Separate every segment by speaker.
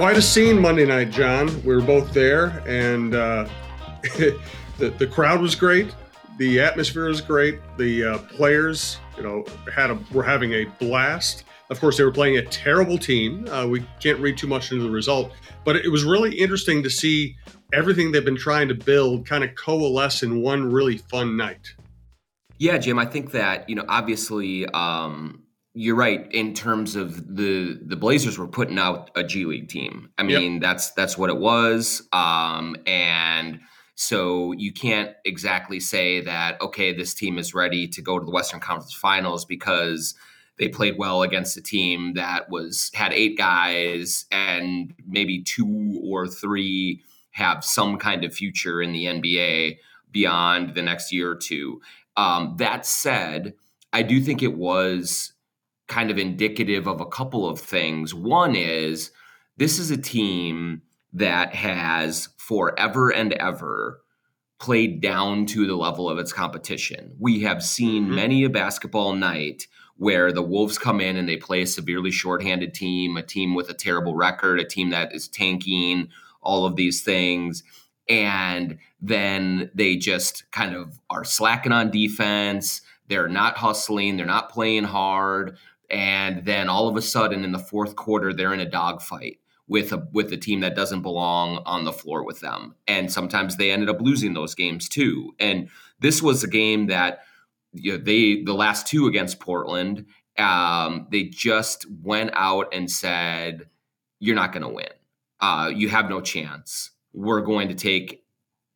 Speaker 1: Quite a scene Monday night, John. We were both there, and uh, the the crowd was great. The atmosphere was great. The uh, players, you know, had a were having a blast. Of course, they were playing a terrible team. Uh, we can't read too much into the result, but it was really interesting to see everything they've been trying to build kind of coalesce in one really fun night.
Speaker 2: Yeah, Jim, I think that you know, obviously, um, you're right in terms of the the Blazers were putting out a G League team. I mean, yep. that's that's what it was, um, and so you can't exactly say that okay, this team is ready to go to the Western Conference Finals because they played well against a team that was had eight guys and maybe two or three have some kind of future in the NBA beyond the next year or two. Um, that said, I do think it was kind of indicative of a couple of things. One is this is a team that has forever and ever played down to the level of its competition. We have seen mm-hmm. many a basketball night where the Wolves come in and they play a severely shorthanded team, a team with a terrible record, a team that is tanking, all of these things. And then they just kind of are slacking on defense. They're not hustling. They're not playing hard. And then all of a sudden in the fourth quarter, they're in a dogfight with a with a team that doesn't belong on the floor with them. And sometimes they ended up losing those games too. And this was a game that you know, they the last two against Portland, um, they just went out and said, "You're not going to win." uh, you have no chance. We're going to take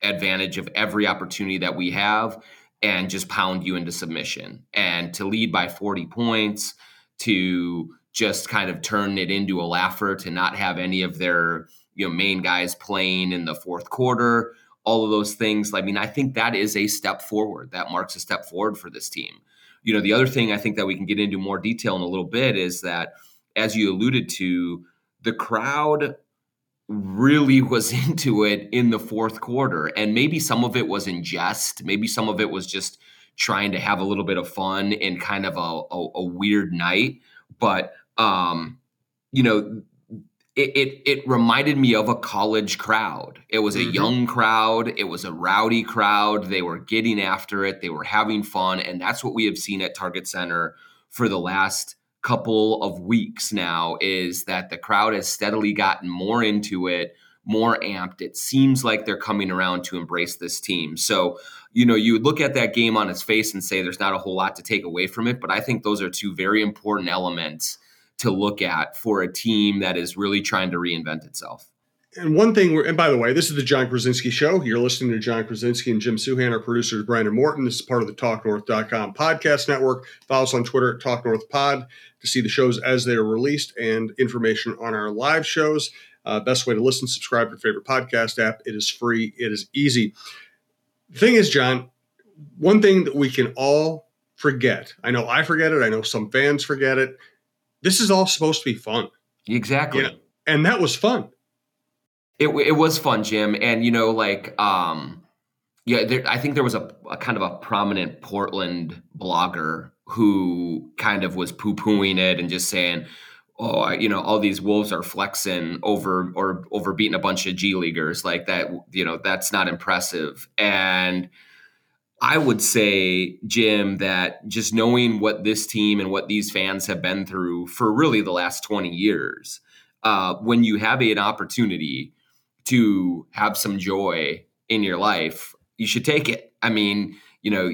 Speaker 2: advantage of every opportunity that we have and just pound you into submission. And to lead by 40 points, to just kind of turn it into a laugher, to not have any of their you know main guys playing in the fourth quarter, all of those things. I mean, I think that is a step forward. That marks a step forward for this team. You know, the other thing I think that we can get into more detail in a little bit is that, as you alluded to, the crowd really was into it in the fourth quarter. And maybe some of it was in jest. Maybe some of it was just trying to have a little bit of fun in kind of a, a, a weird night. But, um, you know, it, it, it reminded me of a college crowd. It was a mm-hmm. young crowd. It was a rowdy crowd. They were getting after it. They were having fun, and that's what we have seen at Target Center for the last couple of weeks now is that the crowd has steadily gotten more into it, more amped. It seems like they're coming around to embrace this team. So, you know, you look at that game on its face and say there's not a whole lot to take away from it, but I think those are two very important elements to look at for a team that is really trying to reinvent itself
Speaker 1: and one thing, and by the way, this is the Jon Krawczynski Show. You're listening to Jon Krawczynski and Jim Souhan. Our producer is Brandon Morton. This is part of the TalkNorth.com podcast network. Follow us on Twitter at TalkNorthPod to see the shows as they are released and information on our live shows. Uh, best way to listen, subscribe to your favorite podcast app. It is free, it is easy. The thing is, John, one thing that we can all forget I know I forget it, I know some fans forget it. This is all supposed to be fun.
Speaker 2: Exactly. You know?
Speaker 1: And that was fun.
Speaker 2: It it was fun, Jim, and you know, like, um, yeah, there, I think there was a, a kind of a prominent Portland blogger who kind of was poo pooing it and just saying, oh, you know, all these wolves are flexing over or over beating a bunch of G leaguers like that. You know, that's not impressive. And I would say, Jim, that just knowing what this team and what these fans have been through for really the last twenty years, uh, when you have an opportunity to have some joy in your life, you should take it. I mean, you know,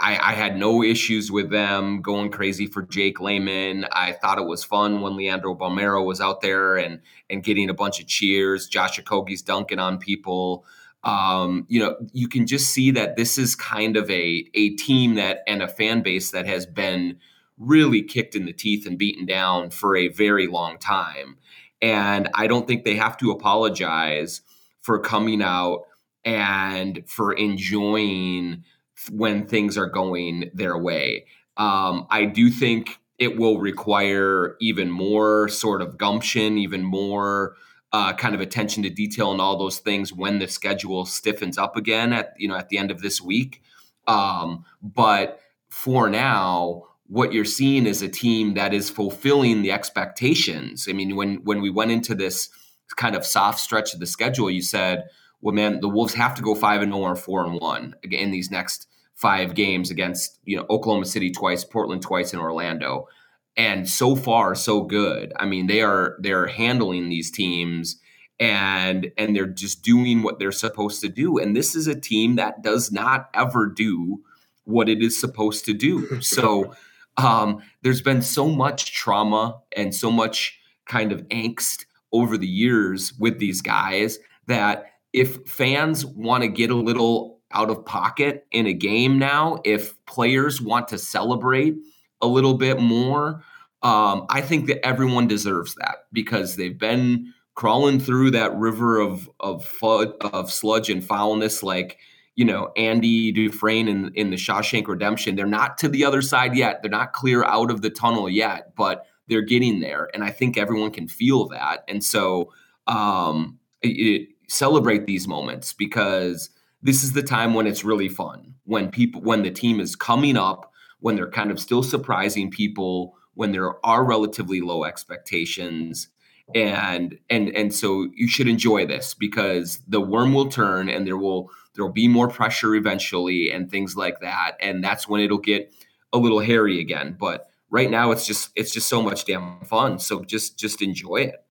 Speaker 2: I, I, had no issues with them going crazy for Jake Layman. I thought it was fun when Leandro Bolmaro was out there and and getting a bunch of cheers. Josh Okogie's dunking on people. Um, you know, you can just see that this is kind of a a team that and a fan base that has been really kicked in the teeth and beaten down for a very long time. And I don't think they have to apologize for coming out and for enjoying when things are going their way. Um, I do think it will require even more sort of gumption, even more uh, kind of attention to detail and all those things when the schedule stiffens up again at you know at the end of this week. Um, but for now, what you're seeing is a team that is fulfilling the expectations. I mean, when when we went into this kind of soft stretch of the schedule, you said, well, man, the Wolves have to go five and zero or four and one in these next five games against you know Oklahoma City twice, Portland twice, and Orlando. And so far, so good. I mean, they are they're handling these teams and and they're just doing what they're supposed to do. And this is a team that does not ever do what it is supposed to do. So um, there's been so much trauma and so much kind of angst over the years with these guys that if fans want to get a little out of pocket in a game now, if players want to celebrate a little bit more, um, I think that everyone deserves that because they've been crawling through that river of of fud, of sludge and foulness like you know Andy Dufresne in in the Shawshank Redemption. They're not to the other side yet. They're not clear out of the tunnel yet, but they're getting there, and I think everyone can feel that. And so, um, it, celebrate these moments because this is the time when it's really fun. When people, when the team is coming up, when they're kind of still surprising people, when there are relatively low expectations, and and and so you should enjoy this because the worm will turn and there will there will be more pressure eventually and things like that. And that's when it'll get a little hairy again. But right now it's just it's just so much damn fun. So just just enjoy it.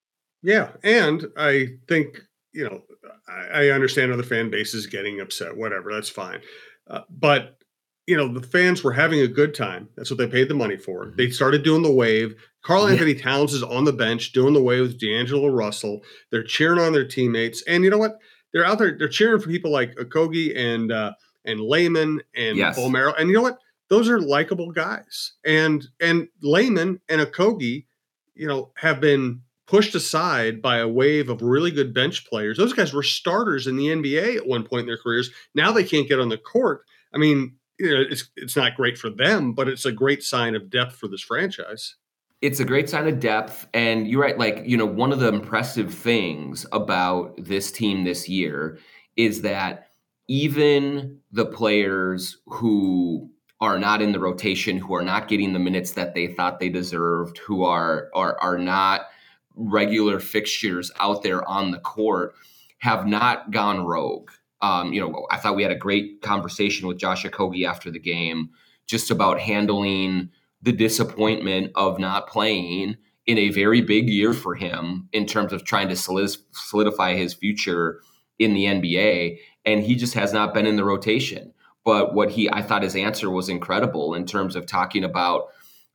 Speaker 1: Yeah. And i think you know i, I understand other fan bases getting upset whatever that's fine uh, but you know the fans were having a good time that's what they paid the money for mm-hmm. they started doing the wave Karl yeah. Anthony Towns is on the bench doing the wave with D'Angelo Russell. They're cheering on their teammates, and you know what? They're out there. They're cheering for people like Okogie and uh, and Layman and yes. Bolmaro. And you know what? Those are likable guys. And and Layman and Okogie, you know, have been pushed aside by a wave of really good bench players. Those guys were starters in the NBA at one point in their careers. Now they can't get on the court. I mean, you know, it's it's not great for them, but it's a great sign of depth for this franchise
Speaker 2: it's a great sign of depth. And you're right. Like, you know, one of the impressive things about this team this year is that even the players who are not in the rotation, who are not getting the minutes that they thought they deserved, who are are are not regular fixtures out there on the court, have not gone rogue. Um, you know, I thought we had a great conversation with Josh Okogie after the game, just about handling the disappointment of not playing in a very big year for him in terms of trying to solidify his future in the NBA. And he just has not been in the rotation. But what he, I thought his answer was incredible in terms of talking about,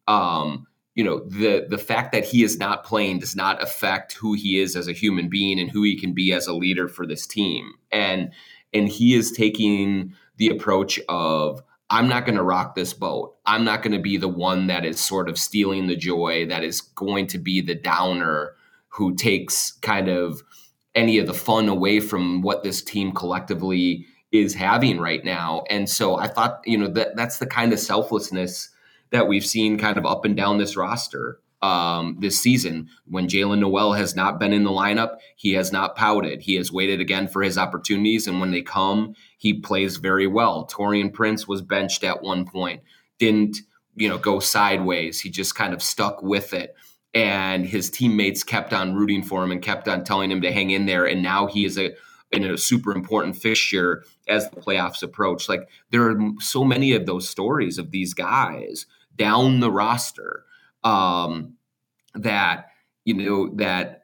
Speaker 2: um, you know, the the fact that he is not playing does not affect who he is as a human being and who he can be as a leader for this team. And and he is taking the approach of I'm not going to rock this boat. I'm not going to be the one that is sort of stealing the joy, that is going to be the downer who takes kind of any of the fun away from what this team collectively is having right now. And so I thought, you know, that that's the kind of selflessness that we've seen kind of up and down this roster um, this season. When Jaylen Nowell has not been in the lineup, he has not pouted. He has waited again for his opportunities, and when they come, he plays very well. Taurean Prince was benched at one point, didn't you know go sideways. He just kind of stuck with it. And his teammates kept on rooting for him and kept on telling him to hang in there. And now he is a in a super important fixture as the playoffs approach. Like there are so many of those stories of these guys down the roster um, that you know that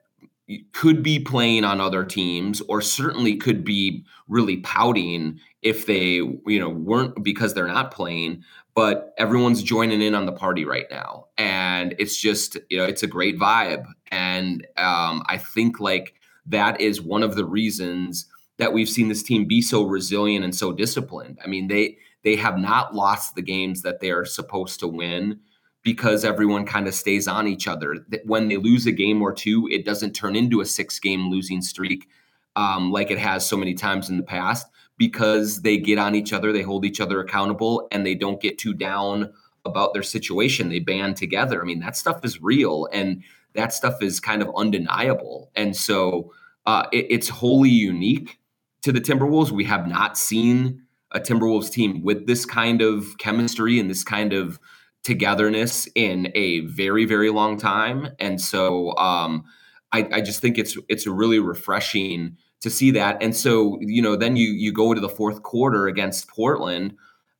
Speaker 2: could be playing on other teams or certainly could be really pouting if they you know weren't because they're not playing but everyone's joining in on the party right now. And it's just you know it's a great vibe. And um, i think like that is one of the reasons that we've seen this team be so resilient and so disciplined. I mean they they have not lost the games that they are supposed to win because everyone kind of stays on each other. When they lose a game or two, it doesn't turn into a six game losing streak um, like it has so many times in the past because they get on each other, they hold each other accountable, and they don't get too down about their situation. They band together. I mean, that stuff is real and that stuff is kind of undeniable. And so uh, it, it's wholly unique to the Timberwolves. We have not seen a Timberwolves team with this kind of chemistry and this kind of togetherness in a very very long time and so um, I, I just think it's it's really refreshing to see that. And so, you know, then you you go to the fourth quarter against Portland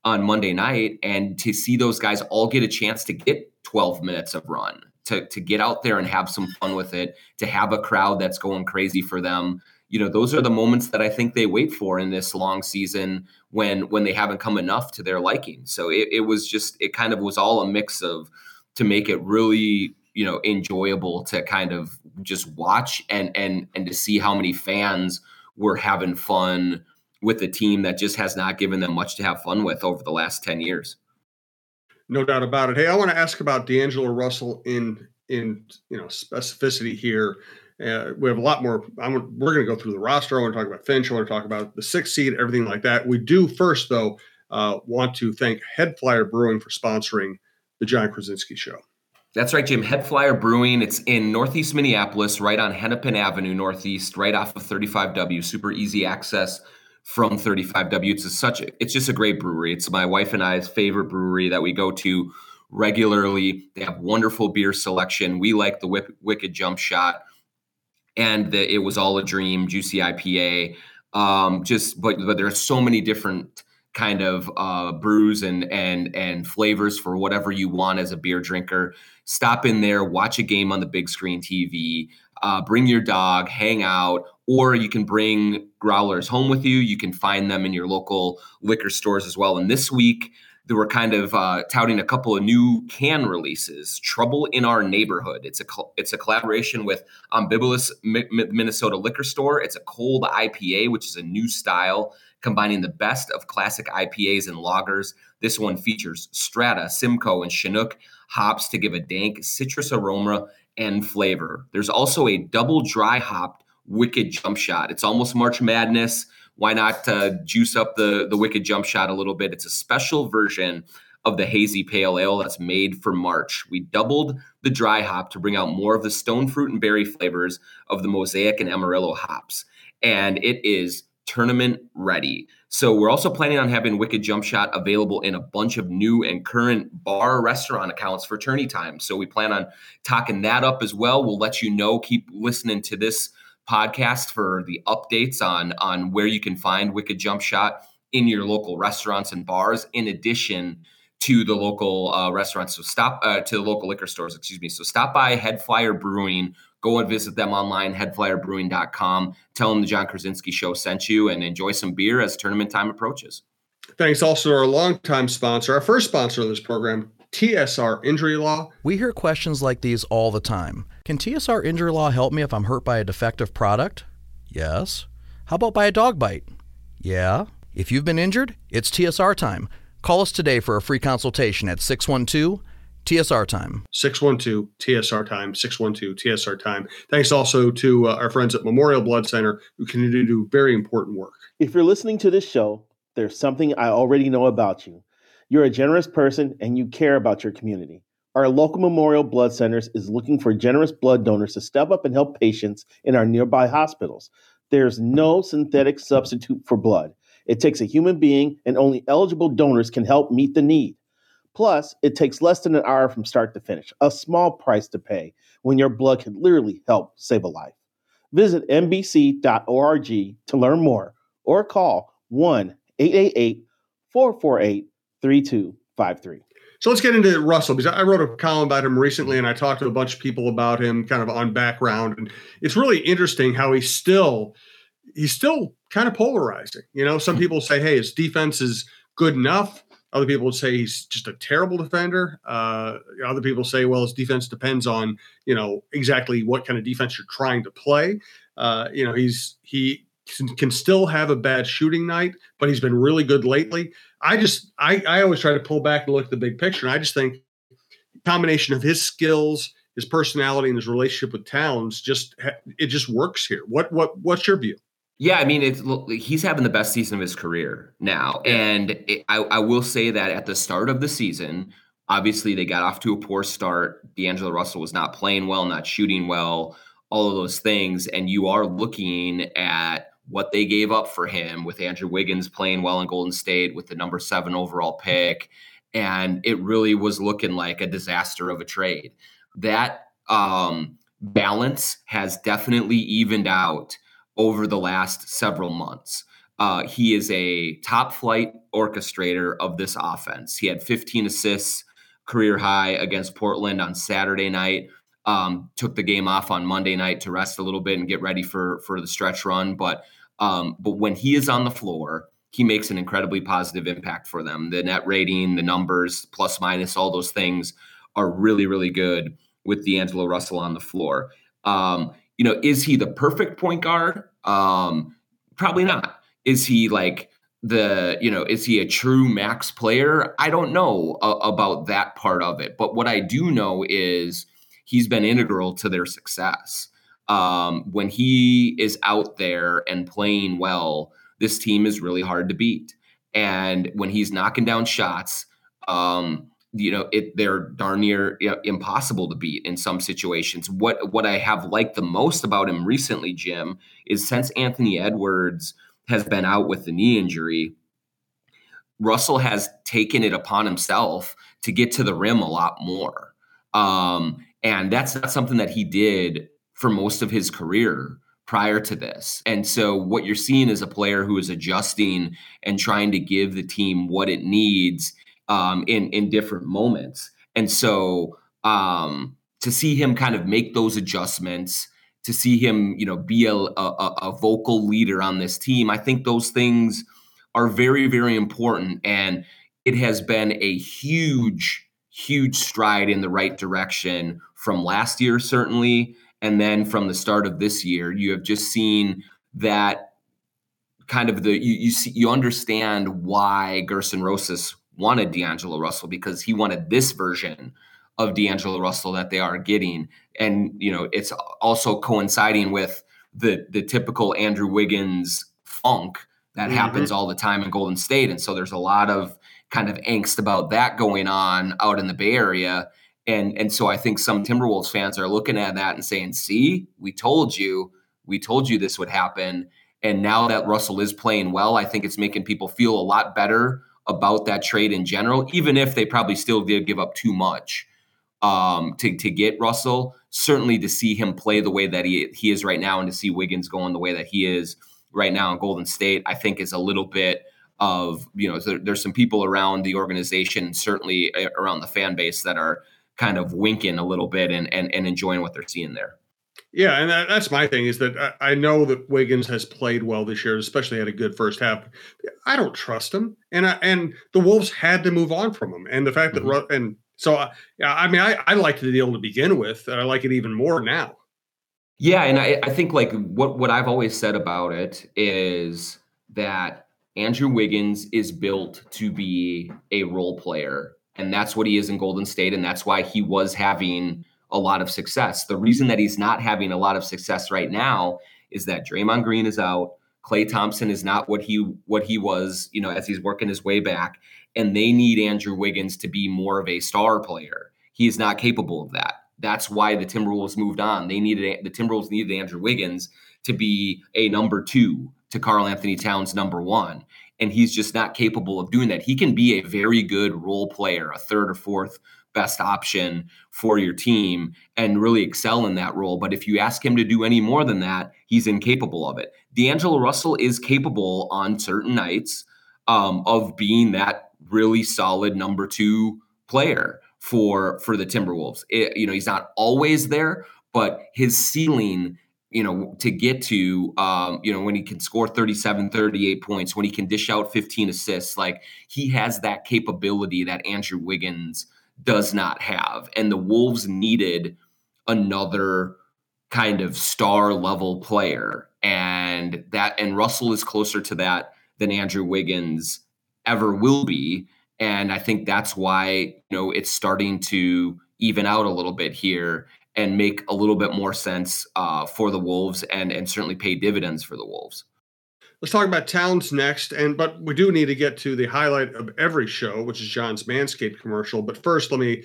Speaker 2: on Monday night and to see those guys all get a chance to get 12 minutes of run, to to get out there and have some fun with it, to have a crowd that's going crazy for them. You know, those are the moments that I think they wait for in this long season when when they haven't come enough to their liking. So it, it was just it kind of was all a mix of to make it really you know enjoyable to kind of just watch and and and to see how many fans were having fun with a team that just has not given them much to have fun with over the last 10 years.
Speaker 1: No doubt about it. Hey i want to ask about d'angelo russell in in you know specificity here uh, we have a lot more I'm, we're going to go through the roster i want to talk about finch i want to talk about the sixth seed everything like that we do first though uh, want to thank head flyer brewing for sponsoring the jon krawczynski show
Speaker 2: that's right, Jim. HeadFlyer Brewing. It's in Northeast Minneapolis, right on Hennepin Avenue, Northeast, right off of 35W. Super easy access from 35W. It's a, such. It's just a great brewery. It's my wife and I's favorite brewery that we go to regularly. They have wonderful beer selection. We like the Wicked Jump Shot, and the, it was all a dream. Juicy IPA. Um, just, but but there are so many different kind of uh, brews and and and flavors for whatever you want as a beer drinker. Stop in there, watch a game on the big screen TV, uh, bring your dog, hang out, or you can bring growlers home with you. You can find them in your local liquor stores as well. And this week, they were kind of uh, touting a couple of new can releases. Trouble in Our Neighborhood. It's a it's a collaboration with Ambivalence Minnesota Liquor Store. It's a cold IPA, which is a new style combining the best of classic IPAs and lagers. This one features Strata, Simcoe, and Chinook hops to give a dank citrus aroma and flavor. There's also a double dry hopped Wicked Jump Shot. It's almost March Madness. Why not uh, juice up the the Wicked Jump Shot a little bit? It's a special version of the hazy pale ale that's made for March. We doubled the dry hop to bring out more of the stone fruit and berry flavors of the Mosaic and Amarillo hops. And it is tournament ready. So we're also planning on having Wicked Jump Shot available in a bunch of new and current bar restaurant accounts for tourney time. So we plan on talking that up as well. We'll let you know. Keep listening to this podcast for the updates on on where you can find Wicked Jump Shot in your local restaurants and bars. In addition to the local uh, restaurants, so stop uh, to the local liquor stores. Excuse me. So stop by HeadFlyer Brewing Go and visit them online, headflyerbrewing.com. Tell them the Jon Krawczynski Show sent you and enjoy some beer as tournament time approaches.
Speaker 1: Thanks also to our longtime sponsor, our first sponsor of this program, TSR Injury Law.
Speaker 3: We hear questions like these all the time. Can TSR Injury Law help me if I'm hurt by a defective product? Yes. How about by a dog bite? Yeah. If you've been injured, it's TSR time. Call us today for a free consultation at 612 TSR time.
Speaker 1: 612 TSR time. 612 TSR time. Thanks also to uh, our friends at Memorial Blood Center who continue to do very important work.
Speaker 4: If you're listening to this show, there's something I already know about you. You're a generous person and you care about your community. Our local Memorial Blood Centers is looking for generous blood donors to step up and help patients in our nearby hospitals. There's no synthetic substitute for blood. It takes a human being, and only eligible donors can help meet the need. Plus, it takes less than an hour from start to finish, a small price to pay when your blood can literally help save a life. Visit mbc.org to learn more or call 1 888 448 3253.
Speaker 1: So let's get into Russell because I wrote a column about him recently and I talked to a bunch of people about him kind of on background. And it's really interesting how he's still he's still kind of polarizing. You know, some people say, hey, his defense is good enough. Other people would say he's just a terrible defender. Uh, other people say, well, his defense depends on you know exactly what kind of defense you're trying to play. Uh, you know, he's he can still have a bad shooting night, but he's been really good lately. I just I, I always try to pull back and look at the big picture, and I just think combination of his skills, his personality, and his relationship with Towns just it just works here. What what what's your view?
Speaker 2: Yeah, I mean, it's he's having the best season of his career now, and it, I, I will say that at the start of the season, obviously they got off to a poor start. D'Angelo Russell was not playing well, not shooting well, all of those things, and you are looking at what they gave up for him with Andrew Wiggins playing well in Golden State with the number seven overall pick, and it really was looking like a disaster of a trade. That um, balance has definitely evened out over the last several months. Uh, he is a top flight orchestrator of this offense. He had 15 assists, career high against Portland on Saturday night. Um, took the game off on Monday night to rest a little bit and get ready for for the stretch run. But um, but when he is on the floor, he makes an incredibly positive impact for them. The net rating, the numbers, plus minus, all those things are really really good with D'Angelo Russell on the floor. Um, you know, is he the perfect point guard? Um, probably not. Is he like the you know is he a true max player i don't know uh, about that part of it but what i do know is he's been integral to their success. Um, when he is out there and playing well this team is really hard to beat. And when he's knocking down shots um, you know it they're darn near you know, impossible to beat in some situations. What what i have liked the most about him recently jim is since anthony edwards has been out with the knee injury, Russell has taken it upon himself to get to the rim a lot more. Um, and that's not something that he did for most of his career prior to this. And so what you're seeing is a player who is adjusting and trying to give the team what it needs um, in in different moments. And so um, to see him kind of make those adjustments to see him, you know, be a, a, a vocal leader on this team. I think those things are very, very important. And it has been a huge, huge stride in the right direction from last year, certainly. And then from the start of this year, you have just seen that kind of the you you see you understand why Gerson Rosas wanted D'Angelo Russell because he wanted this version of D'Angelo Russell that they are getting. And, you know, it's also coinciding with the the typical Andrew Wiggins funk that mm-hmm. happens all the time in Golden State. And so there's a lot of kind of angst about that going on out in the Bay Area. And and so I think some Timberwolves fans are looking at that and saying, see, we told you, we told you this would happen. And now that Russell is playing well, I think it's making people feel a lot better about that trade in general, even if they probably still did give up too much um, to to get Russell. Certainly, to see him play the way that he he is right now, and to see Wiggins going the way that he is right now in Golden State, I think is a little bit of you know there, there's some people around the organization, certainly uh, around the fan base, that are kind of winking a little bit and and, and enjoying what they're seeing there.
Speaker 1: Yeah, and that, that's my thing is that I, I, know that Wiggins has played well this year, especially had a good first half. I don't trust him, and I, and the Wolves had to move on from him, and the fact mm-hmm. that and so, uh, yeah, I mean, I, I liked the deal to begin with, and I like it even more now.
Speaker 2: Yeah, and I, I think like what what I've always said about it is that Andrew Wiggins is built to be a role player, and that's what he is in Golden State, and that's why he was having a lot of success. The reason that he's not having a lot of success right now is that Draymond Green is out. Klay Thompson is not what he what he was, you know, as he's working his way back and they need Andrew Wiggins to be more of a star player. He is not capable of that. That's why the Timberwolves moved on. They needed the Timberwolves needed Andrew Wiggins to be a number two to Karl-Anthony Towns number one. And he's just not capable of doing that. He can be a very good role player, a third or fourth best option for your team and really excel in that role. But if you ask him to do any more than that, he's incapable of it. D'Angelo Russell is capable on certain nights um, of being that really solid number two player for for the Timberwolves. It, you know, he's not always there, but his ceiling, you know, to get to um, you know, when he can score 37, 38 points, when he can dish out 15 assists, like he has that capability that Andrew Wiggins does not have. And the Wolves needed another kind of star level player. And that and Russell is closer to that than Andrew Wiggins ever will be. And I think that's why, you know, it's starting to even out a little bit here and make a little bit more sense uh, for the Wolves and and certainly pay dividends for the Wolves.
Speaker 1: Let's talk about Towns next, and but we do need to get to the highlight of every show, which is John's Manscaped commercial. But first, let me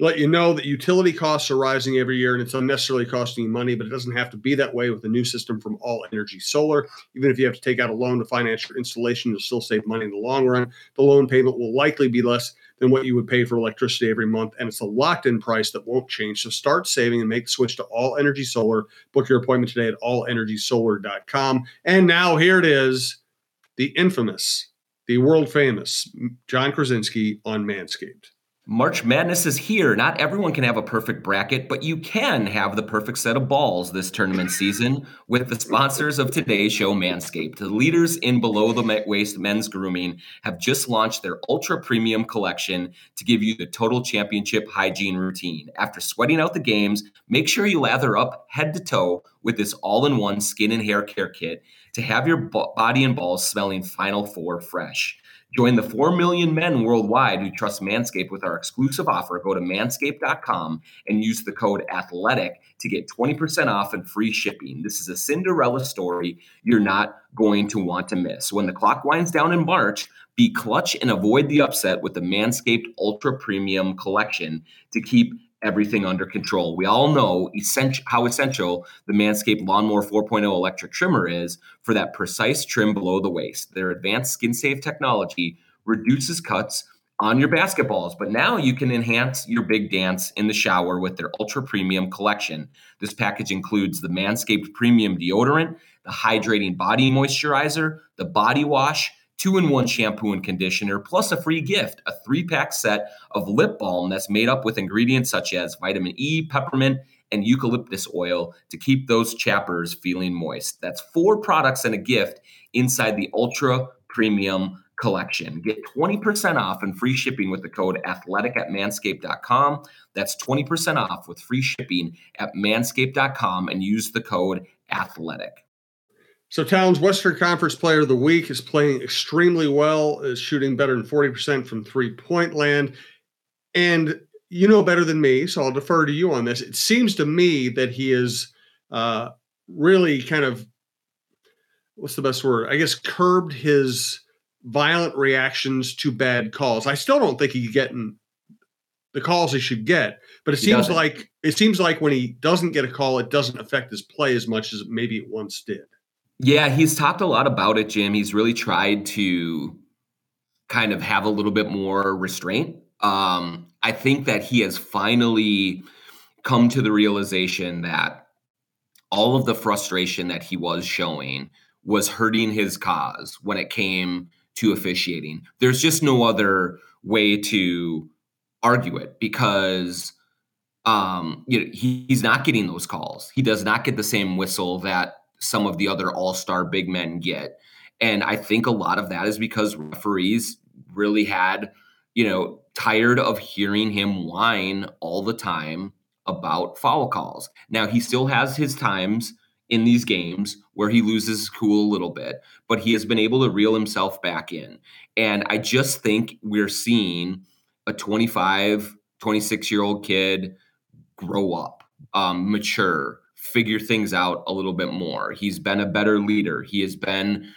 Speaker 1: let you know that utility costs are rising every year and it's unnecessarily costing you money, but it doesn't have to be that way with a new system from All Energy Solar. Even if you have to take out a loan to finance your installation, you'll still save money in the long run. The loan payment will likely be less than what you would pay for electricity every month. And it's a locked in price that won't change. So start saving and make the switch to All Energy Solar. Book your appointment today at allenergysolar.com. And now here it is the infamous, the world famous Jon Krawczynski on Manscaped.
Speaker 2: March Madness is here. Not everyone can have a perfect bracket, but you can have the perfect set of balls this tournament season with the sponsors of today's show, Manscaped. The leaders in below the waist men's grooming have just launched their ultra premium collection to give you the total championship hygiene routine. After sweating out the games, make sure you lather up head to toe with this all in one skin and hair care kit to have your body and balls smelling Final Four fresh. Join the 4 million men worldwide who trust Manscaped with our exclusive offer. Go to manscaped.com and use the code ATHLETIC to get 20% off and free shipping. This is a Cinderella story you're not going to want to miss. When the clock winds down in March, be clutch and avoid the upset with the Manscaped Ultra Premium Collection to keep everything under control. We all know essential, how essential the Manscaped Lawnmower 4.0 electric trimmer is for that precise trim below the waist. Their advanced skin safe technology reduces cuts on your basketballs, but now you can enhance your big dance in the shower with their ultra premium collection. This package includes the Manscaped Premium Deodorant, the hydrating body moisturizer, the body wash, two in one shampoo and conditioner, plus a free gift a three pack set of lip balm that's made up with ingredients such as vitamin E, peppermint, and eucalyptus oil to keep those chappers feeling moist. That's four products and a gift inside the ultra premium collection. Get 20% off and free shipping with the code athletic at manscaped.com. That's 20% off with free shipping at manscaped.com and use the code athletic.
Speaker 1: So Towns Western Conference Player of the Week is playing extremely well, is shooting better than 40% from three-point land. And you know better than me, so I'll defer to you on this. It seems to me that he is uh, really kind of what's the best word? I guess curbed his violent reactions to bad calls. I still don't think he's getting the calls he should get, but it he seems doesn't. like it seems like when he doesn't get a call, it doesn't affect his play as much as maybe it once did.
Speaker 2: Yeah, he's talked a lot about it, Jim. He's really tried to kind of have a little bit more restraint. Um, I think that he has finally come to the realization that all of the frustration that he was showing was hurting his cause when it came to officiating. There's just no other way to argue it because um, you know, he, he's not getting those calls. He does not get the same whistle that some of the other all-star big men get. And I think a lot of that is because referees really had, you know, tired of hearing him whine all the time about foul calls. Now he still has his times in these games where he loses his cool a little bit, but he has been able to reel himself back in. And I just think we're seeing a 25, 26 year old kid grow up, um, mature, figure things out a little bit more. He's been a better leader. He has been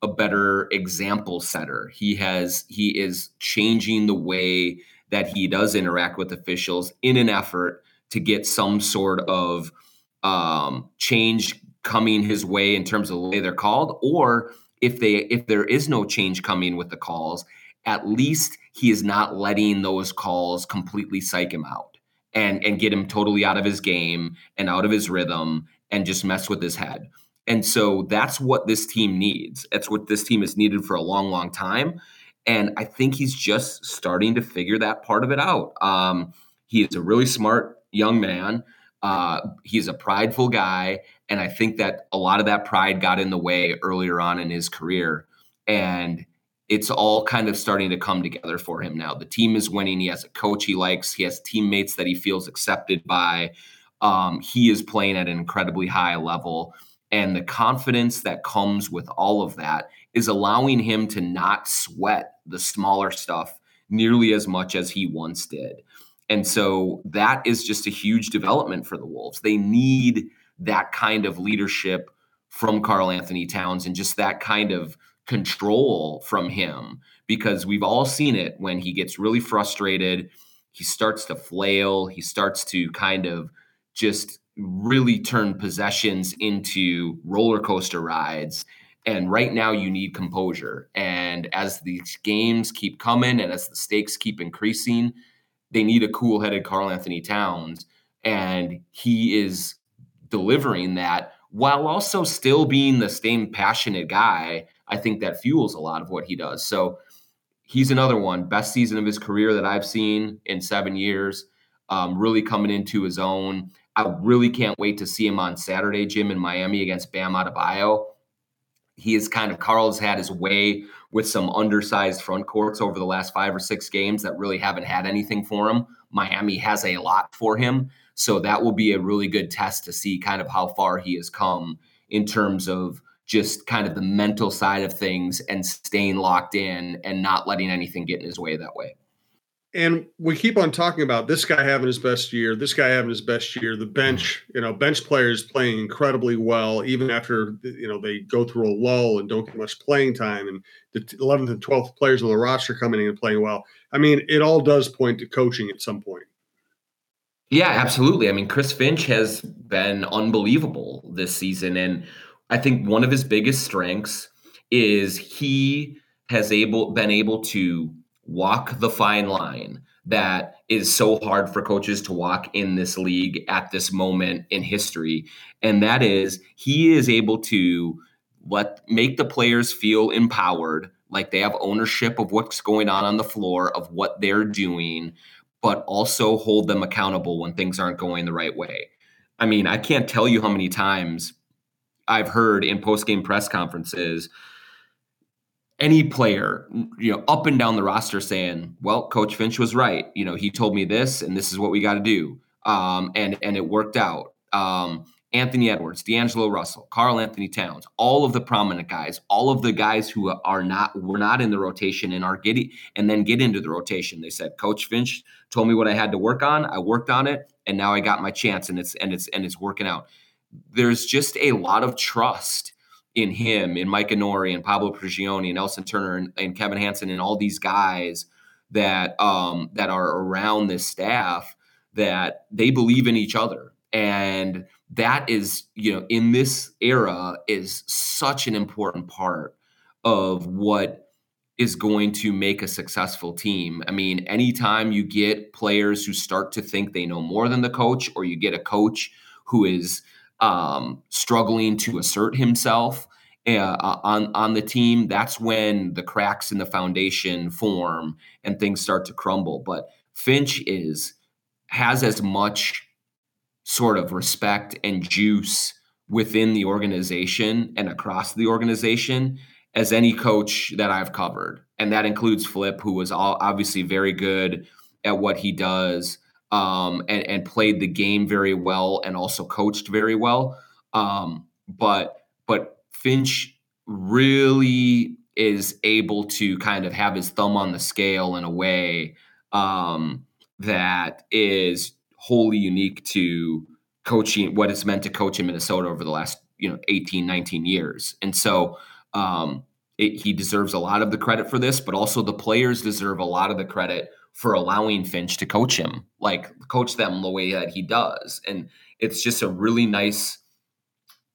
Speaker 2: a better example setter. He has he is changing the way that he does interact with officials in an effort to get some sort of um, change coming his way in terms of the way they're called, or if they if there is no change coming with the calls, at least he is not letting those calls completely psych him out and and get him totally out of his game and out of his rhythm and just mess with his head. And so that's what this team needs. That's what this team has needed for a long, long time. And I think he's just starting to figure that part of it out. Um, he is a really smart young man. Uh, he's a prideful guy. And I think that a lot of that pride got in the way earlier on in his career. And it's all kind of starting to come together for him now. The team is winning. He has a coach he likes. He has teammates that he feels accepted by. Um, he is playing at an incredibly high level. And the confidence that comes with all of that is allowing him to not sweat the smaller stuff nearly as much as he once did. And so that is just a huge development for the Wolves. They need that kind of leadership from Karl-Anthony Towns and just that kind of control from him because we've all seen it when he gets really frustrated. He starts to flail, he starts to kind of just really turn possessions into roller coaster rides. And right now, you need composure. And as these games keep coming and as the stakes keep increasing, they need a cool headed Karl-Anthony Towns. And he is delivering that while also still being the same passionate guy. I think that fuels a lot of what he does. So he's another one, best season of his career that I've seen in seven years. Um, really coming into his own. I really can't wait to see him on Saturday, Jim, in Miami against Bam Adebayo. He is kind of Karl's had his way with some undersized front courts over the last five or six games that really haven't had anything for him. Miami has a lot for him. So that will be a really good test to see kind of how far he has come in terms of just kind of the mental side of things and staying locked in and not letting anything get in his way that way.
Speaker 1: And we keep on talking about this guy having his best year, this guy having his best year. The bench, you know, bench players playing incredibly well, even after you know they go through a lull and don't get much playing time, and the 11th and 12th players on the roster coming in and playing well. I mean, it all does point to coaching at some point.
Speaker 2: Yeah, absolutely. I mean, Chris Finch has been unbelievable this season, and I think one of his biggest strengths is he has able been able to walk the fine line that is so hard for coaches to walk in this league at this moment in history. And that is he is able to let make the players feel empowered like they have ownership of what's going on on the floor of what they're doing but also hold them accountable when things aren't going the right way. I mean i can't tell you how many times I've heard in post game press conferences any player, you know, up and down the roster saying, "Well, Coach Finch was right. You know, he told me this, and this is what we got to do." Um, and and it worked out. Um, Anthony Edwards, D'Angelo Russell, Karl-Anthony Towns, all of the prominent guys, all of the guys who are not were not in the rotation and are getting and then get into the rotation. They said, Coach Finch told me what I had to work on. I worked on it, and now I got my chance, and it's and it's and it's working out there's just a lot of trust in him, in Micah Nori and Pablo Prigioni and Elston Turner and, and, Kevin Hanson, and all these guys that um, that are around this staff that they believe in each other. And that is, you know, in this era is such an important part of what is going to make a successful team. I mean, anytime you get players who start to think they know more than the coach, or you get a coach who is um, struggling to assert himself uh, on on the team, that's when the cracks in the foundation form and things start to crumble. But Finch is has as much sort of respect and juice within the organization and across the organization as any coach that I've covered, and that includes Flip, who was all obviously very good at what he does um, and, and, played the game very well and also coached very well. Um, but but Finch really is able to kind of have his thumb on the scale in a way um, that is wholly unique to coaching what it's meant to coach in Minnesota over the last you know 18 19 years and so um, it, he deserves a lot of the credit for this but also the players deserve a lot of the credit for allowing Finch to coach him, like coach them the way that he does. And it's just a really nice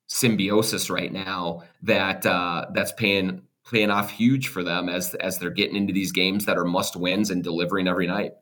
Speaker 2: symbiosis right now that uh, that's paying paying off huge for them as as they're getting into these games that are must wins and delivering every night.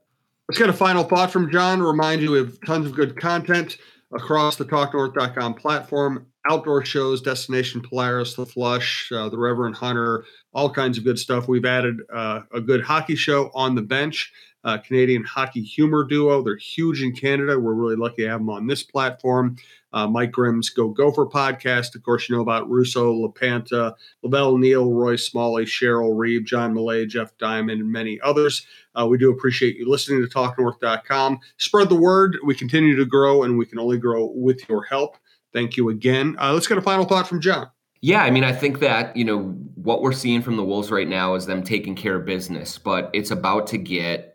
Speaker 1: Let's get a final thought from John. Remind you we have tons of good content across the TalkNorth.com platform. Outdoor shows, Destination Polaris, The Flush, uh, The Reverend Hunter, all kinds of good stuff. We've added uh, a good hockey show on the bench uh, Canadian hockey humor duo. They're huge in Canada. We're really lucky to have them on this platform. Uh, Mike Grimm's Go Gopher podcast. Of course, you know about Russo, LaPanta, La Velle Neal, Roy Smalley, Cheryl Reeve, John Millay, Jeff Diamond, and many others. Uh, we do appreciate you listening to TalkNorth.com. Spread the word. We continue to grow, and we can only grow with your help. Thank you again. Uh, let's get a final thought from John.
Speaker 2: Yeah, I mean, I think that, you know, what we're seeing from the Wolves right now is them taking care of business, but it's about to get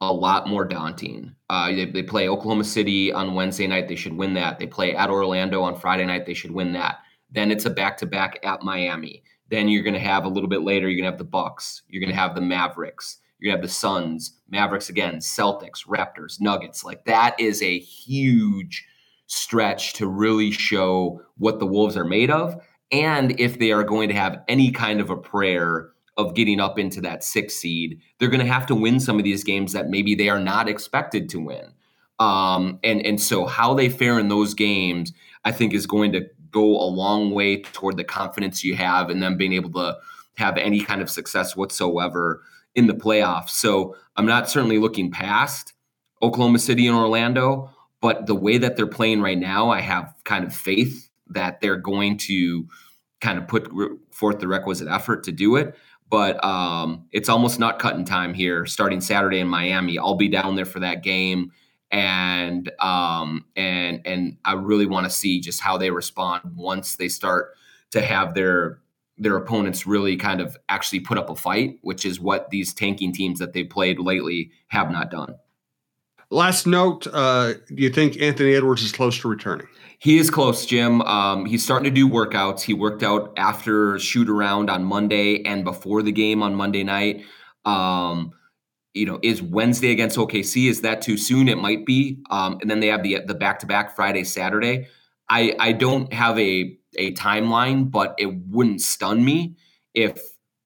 Speaker 2: a lot more daunting. Uh, they, they, play Oklahoma City on Wednesday night. They should win that. They play at Orlando on Friday night. They should win that. Then it's a back to back at Miami. Then you're going to have a little bit later. You're going to have the Bucks. You're going to have the Mavericks. You're going to have the Suns, Mavericks again, Celtics, Raptors, Nuggets. Like that is a huge stretch to really show what the Wolves are made of. And if they are going to have any kind of a prayer of getting up into that six seed, they're going to have to win some of these games that maybe they are not expected to win. Um, and and so how they fare in those games, I think, is going to go a long way toward the confidence you have and them being able to have any kind of success whatsoever in the playoffs. So I'm not certainly looking past Oklahoma City and Orlando, but the way that they're playing right now, I have kind of faith that they're going to kind of put forth the requisite effort to do it. But um, it's almost not cutting time here. Starting Saturday in Miami, I'll be down there for that game, and um, and and I really want to see just how they respond once they start to have their their opponents really kind of actually put up a fight, which is what these tanking teams that they played lately have not done.
Speaker 1: Last note: uh, Do you think Anthony Edwards is close to returning?
Speaker 2: He is close, Jim. Um, he's starting to do workouts. He worked out after shoot around on Monday and before the game on Monday night. Um, you know, is Wednesday against OKC? Is that too soon? It might be. Um, and then they have the the back to back Friday Saturday. I I don't have a a timeline, but it wouldn't stun me if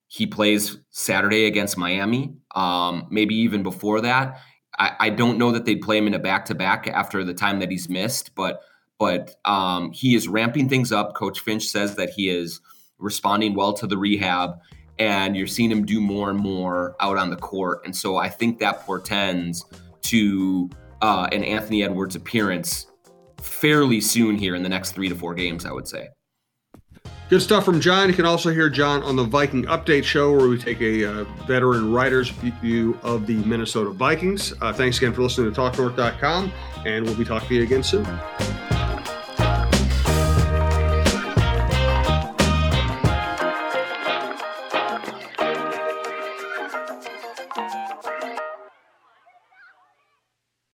Speaker 2: he plays Saturday against Miami. Um, maybe even before that. I, I don't know that they'd play him in a back to back after the time that he's missed, but but um, he is ramping things up. Coach Finch says that he is responding well to the rehab, and you're seeing him do more and more out on the court. And so I think that portends to uh, an Anthony Edwards appearance fairly soon here in the next three to four games, I would say.
Speaker 1: Good stuff from Jon. You can also hear Jon on the Viking Update Show, where we take a uh, veteran writer's view of the Minnesota Vikings. Uh, thanks again for listening to TalkNorth.com, and we'll be talking to you again soon.